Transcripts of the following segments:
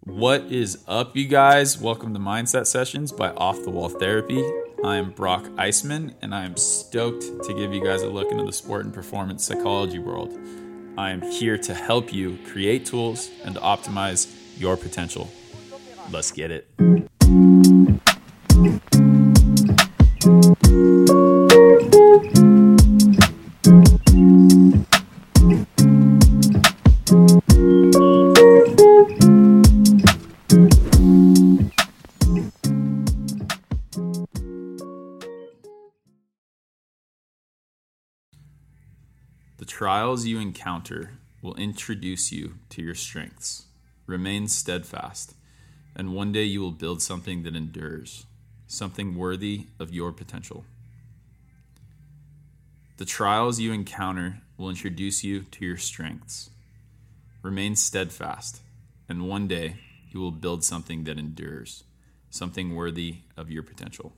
What is up, you guys? Welcome to Mindset Sessions by Off the Wall Therapy. I am Brock Eisman, and I am stoked to give you guys a look into the sport and performance psychology world. I am here to help you create tools and to optimize your potential. Let's get it. Trials you encounter will introduce you to your strengths. Remain steadfast, and one day you will build something that endures, something worthy of your potential. The trials you encounter will introduce you to your strengths. Remain steadfast, and one day you will build something that endures, something worthy of your potential.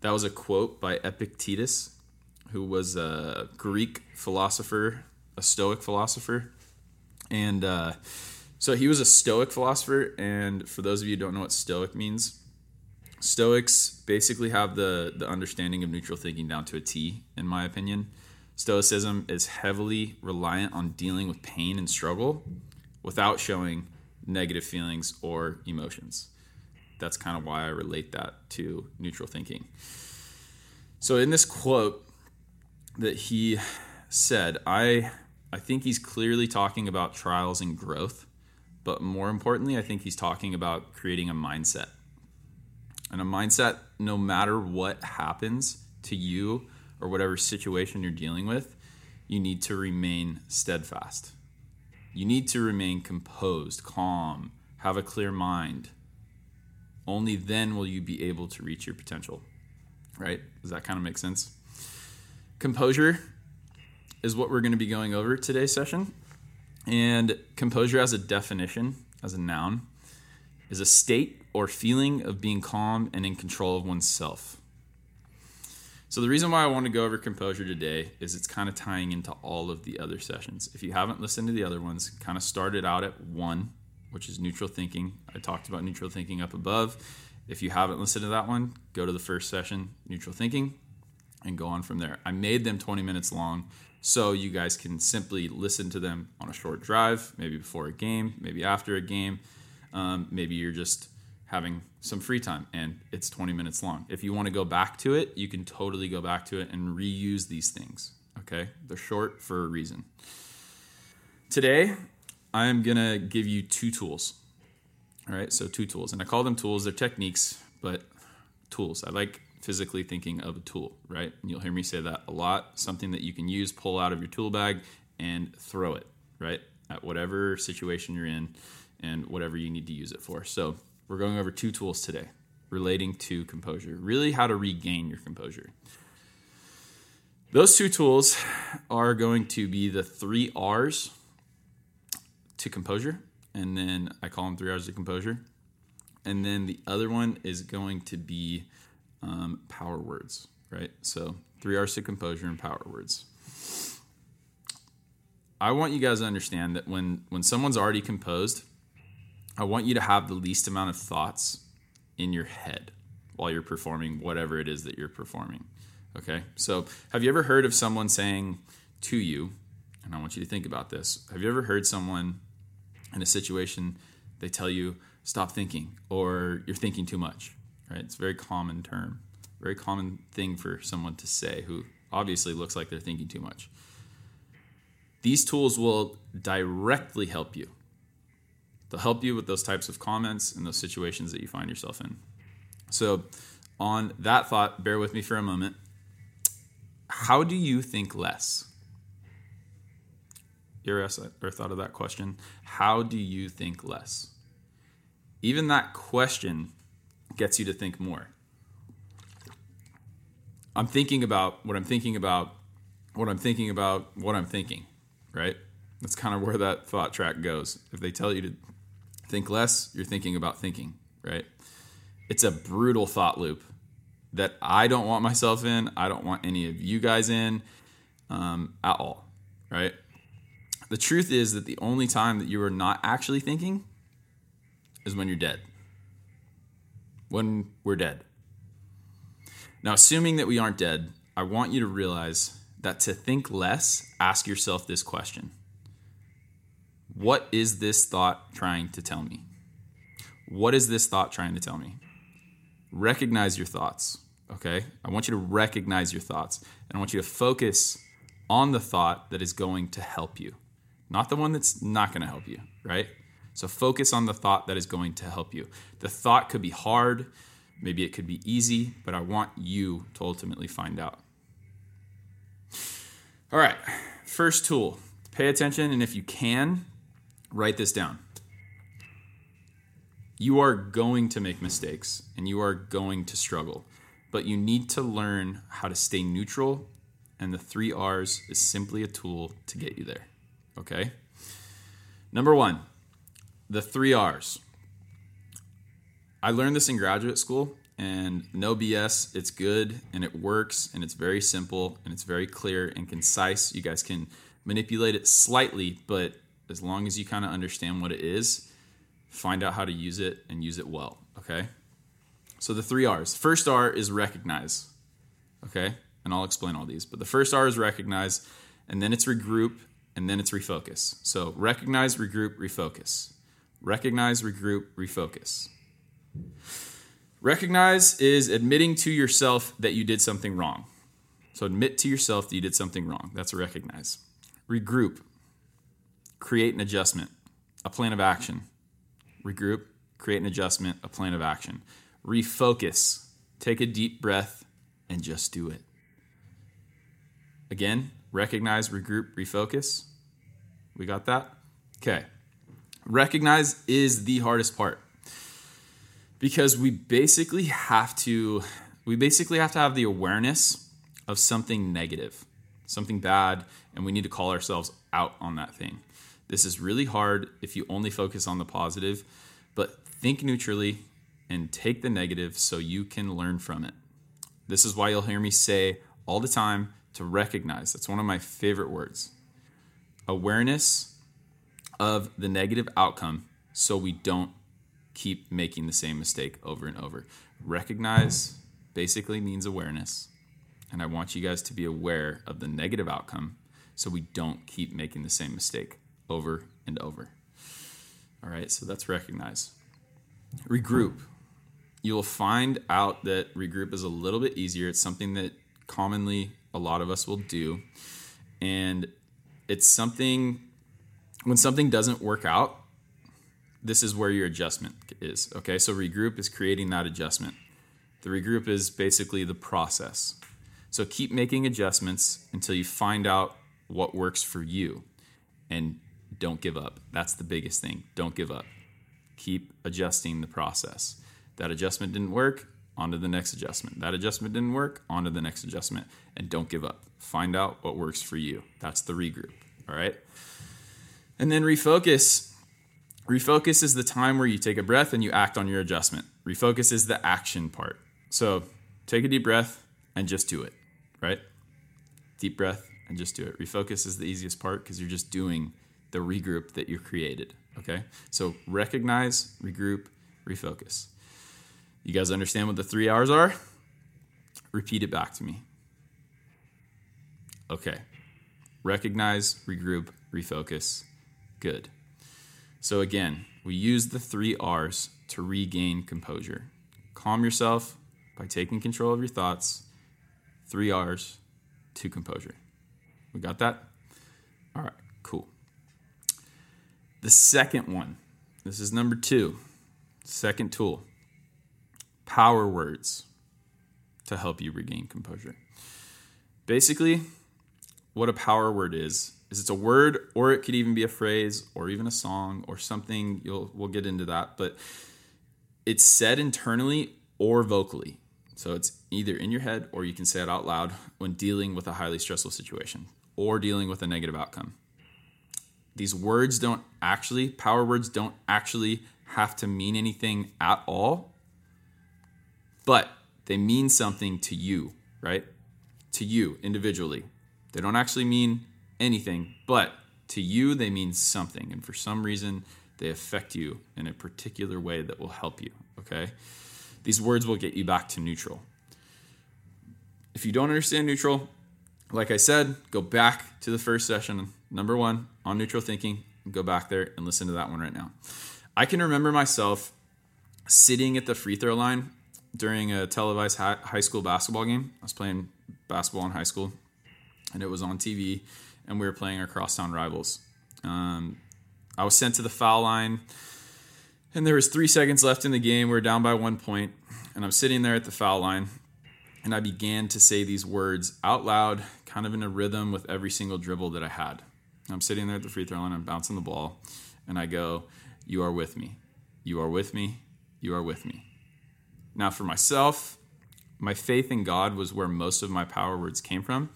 That was a quote by Epictetus, who was a Greek philosopher, a Stoic philosopher. And uh, so he was a Stoic philosopher. And for those of you who don't know what Stoic means, Stoics basically have the, the understanding of neutral thinking down to a T, in my opinion. Stoicism is heavily reliant on dealing with pain and struggle without showing negative feelings or emotions. That's kind of why I relate that to neutral thinking. So, in this quote that he said, I, I think he's clearly talking about trials and growth, but more importantly, I think he's talking about creating a mindset. And a mindset, no matter what happens to you or whatever situation you're dealing with, you need to remain steadfast. You need to remain composed, calm, have a clear mind. Only then will you be able to reach your potential. Right? Does that kind of make sense? Composure is what we're going to be going over today's session. And composure, as a definition, as a noun, is a state or feeling of being calm and in control of oneself. So, the reason why I want to go over composure today is it's kind of tying into all of the other sessions. If you haven't listened to the other ones, kind of started out at one, which is neutral thinking. I talked about neutral thinking up above. If you haven't listened to that one, go to the first session, neutral thinking, and go on from there. I made them 20 minutes long so you guys can simply listen to them on a short drive, maybe before a game, maybe after a game. Um, maybe you're just having some free time and it's 20 minutes long. If you want to go back to it, you can totally go back to it and reuse these things. Okay? They're short for a reason. Today, I am to give you two tools. All right? So, two tools. And I call them tools, they're techniques, but tools. I like physically thinking of a tool, right? And you'll hear me say that a lot. Something that you can use, pull out of your tool bag, and throw it, right? At whatever situation you're in and whatever you need to use it for. So, we're going over two tools today relating to composure, really how to regain your composure. Those two tools are going to be the three R's to composure, and then I call them three R's to composure. And then the other one is going to be um, power words, right? So three R's to composure and power words. I want you guys to understand that when when someone's already composed, I want you to have the least amount of thoughts in your head while you're performing whatever it is that you're performing. Okay? So, have you ever heard of someone saying to you, and I want you to think about this. Have you ever heard someone in a situation they tell you stop thinking or you're thinking too much, right? It's a very common term. Very common thing for someone to say who obviously looks like they're thinking too much. These tools will directly help you. They'll help you with those types of comments and those situations that you find yourself in. So, on that thought, bear with me for a moment. How do you think less? You ever thought of that question? How do you think less? Even that question gets you to think more. I'm thinking about what I'm thinking about, what I'm thinking about, what I'm thinking, right? That's kind of where that thought track goes. If they tell you to think less, you're thinking about thinking, right? It's a brutal thought loop that I don't want myself in. I don't want any of you guys in um, at all, right? The truth is that the only time that you are not actually thinking is when you're dead. When we're dead. Now, assuming that we aren't dead, I want you to realize that to think less, ask yourself this question What is this thought trying to tell me? What is this thought trying to tell me? Recognize your thoughts, okay? I want you to recognize your thoughts, and I want you to focus on the thought that is going to help you, not the one that's not going to help you, right? So focus on the thought that is going to help you. The thought could be hard, maybe it could be easy, but I want you to ultimately find out. All right, first tool pay attention, and if you can, write this down. You are going to make mistakes and you are going to struggle, but you need to learn how to stay neutral, and the three R's is simply a tool to get you there. Okay? Number one, the three R's. I learned this in graduate school, and no BS. It's good and it works, and it's very simple and it's very clear and concise. You guys can manipulate it slightly, but as long as you kind of understand what it is, find out how to use it and use it well. Okay? So the three R's. First R is recognize. Okay? And I'll explain all these. But the first R is recognize, and then it's regroup, and then it's refocus. So recognize, regroup, refocus. Recognize, regroup, refocus. Recognize is admitting to yourself that you did something wrong. So admit to yourself that you did something wrong. That's a recognize. Regroup. Create an adjustment, a plan of action. Regroup, create an adjustment, a plan of action. Refocus. Take a deep breath and just do it. Again, recognize, regroup, refocus. We got that? Okay. Recognize is the hardest part because we basically have to we basically have to have the awareness of something negative, something bad, and we need to call ourselves out on that thing. This is really hard if you only focus on the positive, but think neutrally and take the negative so you can learn from it. This is why you'll hear me say all the time to recognize. That's one of my favorite words. Awareness of the negative outcome so we don't keep making the same mistake over and over. Recognize basically means awareness. And I want you guys to be aware of the negative outcome so we don't keep making the same mistake over and over. All right, so that's recognize. Regroup. You'll find out that regroup is a little bit easier. It's something that commonly a lot of us will do. And it's something when something doesn't work out, this is where your adjustment is. Okay, so regroup is creating that adjustment. The regroup is basically the process. So keep making adjustments until you find out what works for you and don't give up. That's the biggest thing. Don't give up. Keep adjusting the process. That adjustment didn't work, on to the next adjustment. That adjustment didn't work, on to the next adjustment. And don't give up. Find out what works for you. That's the regroup. All right. And then refocus. Refocus is the time where you take a breath and you act on your adjustment. Refocus is the action part. So take a deep breath and just do it, right? Deep breath and just do it. Refocus is the easiest part because you're just doing the regroup that you created, okay? So recognize, regroup, refocus. You guys understand what the three R's are? Repeat it back to me. Okay. Recognize, regroup, refocus, Good. So again, we use the three R's to regain composure. Calm yourself by taking control of your thoughts. Three R's to composure. We got that? All right, cool. The second one, this is number two, second tool power words to help you regain composure. Basically, what a power word is is it's a word or it could even be a phrase or even a song or something you'll we'll get into that but it's said internally or vocally. So it's either in your head or you can say it out loud when dealing with a highly stressful situation or dealing with a negative outcome. These words don't actually power words don't actually have to mean anything at all but they mean something to you right? To you individually. They don't actually mean anything, but To you, they mean something, and for some reason, they affect you in a particular way that will help you, okay? These words will get you back to neutral. If you don't understand neutral, like I said, go back to the first session, number one, on neutral thinking, go back there and listen to that one right now. I can remember myself sitting at the free throw line during a televised high school basketball game. I was playing basketball in high school, and it was on TV, and we were playing our crosstown rivals. Um, I was sent to the foul line, and there was three seconds left in the game. We are down by one point, and I'm sitting there at the foul line, and I began to say these words out loud, kind of in a rhythm with every single dribble that I had. I'm sitting there at the free throw line, I'm bouncing the ball, and I go, You are with me. You are with me. You are with me. Now, for myself, my faith in God was where most of my power words came from.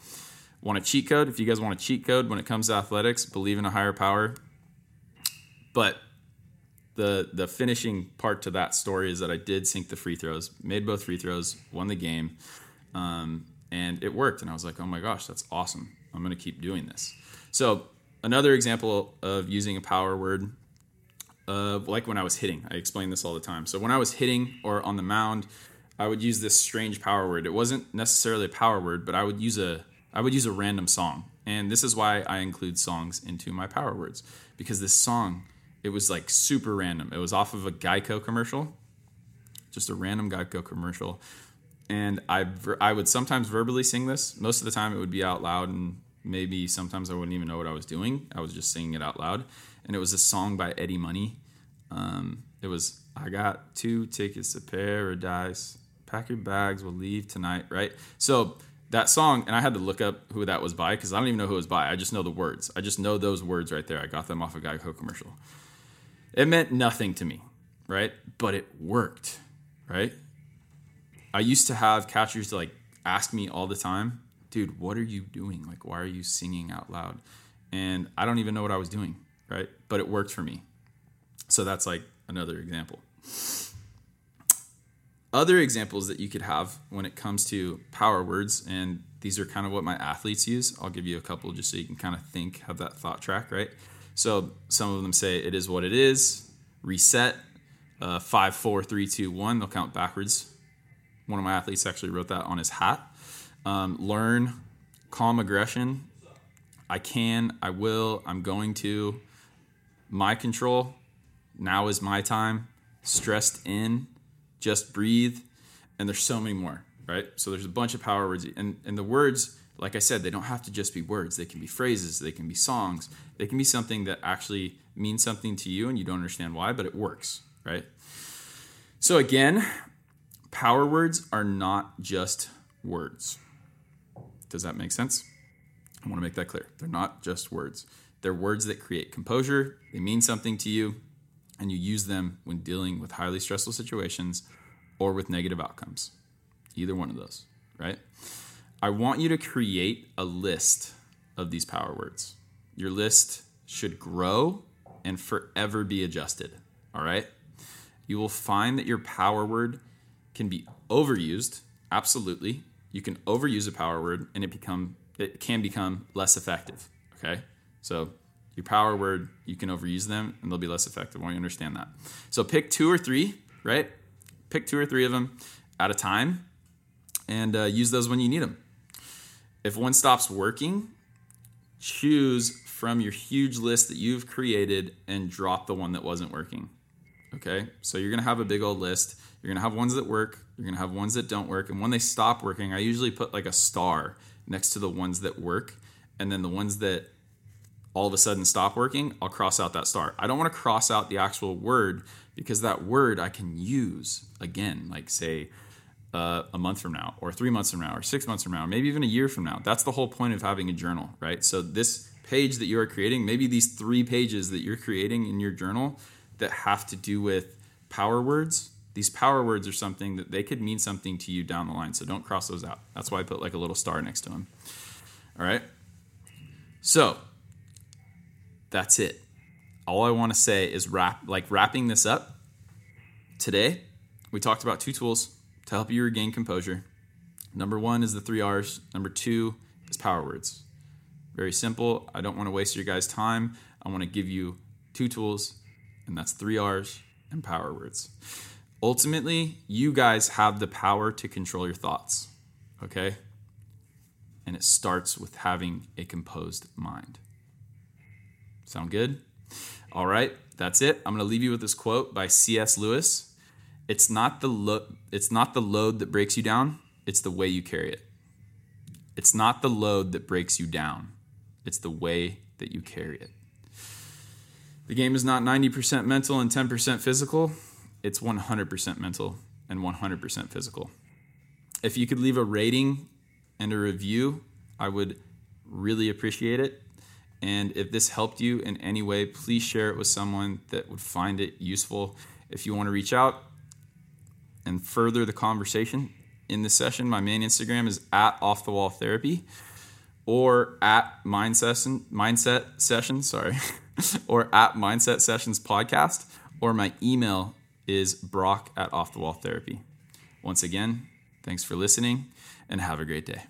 Want a cheat code? If you guys want a cheat code when it comes to athletics, believe in a higher power. But the the finishing part to that story is that I did sink the free throws, made both free throws, won the game, um, and it worked. And I was like, oh my gosh, that's awesome. I'm going to keep doing this. So another example of using a power word of like when I was hitting. I explain this all the time. So when I was hitting or on the mound, I would use this strange power word. It wasn't necessarily a power word, but I would use a I would use a random song. And this is why I include songs into my power words because this song it was like super random. It was off of a Geico commercial. Just a random Geico commercial. And I I would sometimes verbally sing this. Most of the time it would be out loud and maybe sometimes I wouldn't even know what I was doing. I was just singing it out loud and it was a song by Eddie Money. Um, it was I got two tickets to paradise. Pack your bags, we'll leave tonight, right? So that song, and I had to look up who that was by because I don't even know who it was by. I just know the words. I just know those words right there. I got them off a Geico commercial. It meant nothing to me, right? But it worked, right? I used to have catchers to like ask me all the time, dude, what are you doing? Like, why are you singing out loud? And I don't even know what I was doing right? But it worked for me. So that's like another example. Other examples that you could have when it comes to power words, and these are kind of what my athletes use. I'll give you a couple just so you can kind of think, have that thought track, right? So some of them say it is what it is, reset, uh, five, four, three, two, one. They'll count backwards. One of my athletes actually wrote that on his hat. Um, learn, calm aggression. I can, I will, I'm going to, my control. Now is my time. Stressed in. Just breathe. And there's so many more, right? So there's a bunch of power words. And, and the words, like I said, they don't have to just be words. They can be phrases. They can be songs. They can be something that actually means something to you and you don't understand why, but it works, right? So again, power words are not just words. Does that make sense? I want to make that clear. They're not just words. They're words that create composure, they mean something to you, and you use them when dealing with highly stressful situations or with negative outcomes. Either one of those, right? I want you to create a list of these power words. Your list should grow and forever be adjusted, all right? You will find that your power word can be overused, absolutely. You can overuse a power word and it become it can become less effective, okay? So your power word, you can overuse them and they'll be less effective. I you understand that. So pick two or three, right? Pick two or three of them at a time and uh, use those when you need them. If one stops working, choose from your huge list that you've created and drop the one that wasn't working. Okay? So you're to have a big old list. You're to have ones that work, you're to have ones that don't work. And when they stop working, I usually put like a star next to the ones that work. And then the ones that all of a sudden stop working, I'll cross out that star. I don't want to cross out the actual word because that word I can use again, like say uh, a month from now, or three months from now, or six months from now, maybe even a year from now. That's the whole point of having a journal, right? So this page that you are creating, maybe these three pages that you're creating in your journal that have to do with power words. These power words are something that they could mean something to you down the line. So don't cross those out. That's why I put like a little star next to them. All right. So that's it. All I want to say is wrap like wrapping this up. Today, we talked about two tools to help you regain composure. Number one is the three R's. Number two is power words. Very simple. I don't want to waste your guys' time. I want to give you two tools, and that's three R's and power words. Ultimately, you guys have the power to control your thoughts, okay? And it starts with having a composed mind. Sound good? All right, that's it. I'm going to leave you with this quote by C.S. Lewis. It's not the lo- it's not the load that breaks you down, it's the way you carry it. It's not the load that breaks you down, it's the way that you carry it. The game is not 90% mental and 10% physical, it's 100% mental and 100% physical. If you could leave a rating and a review, I would really appreciate it. And if this helped you in any way, please share it with someone that would find it useful. If you want to reach out and further the conversation in this session, my main Instagram is at off the wall therapy or at mind session, mindset session, sorry, or at mindset sessions podcast, or my email is brock at off the wall therapy. Once again, thanks for listening and have a great day.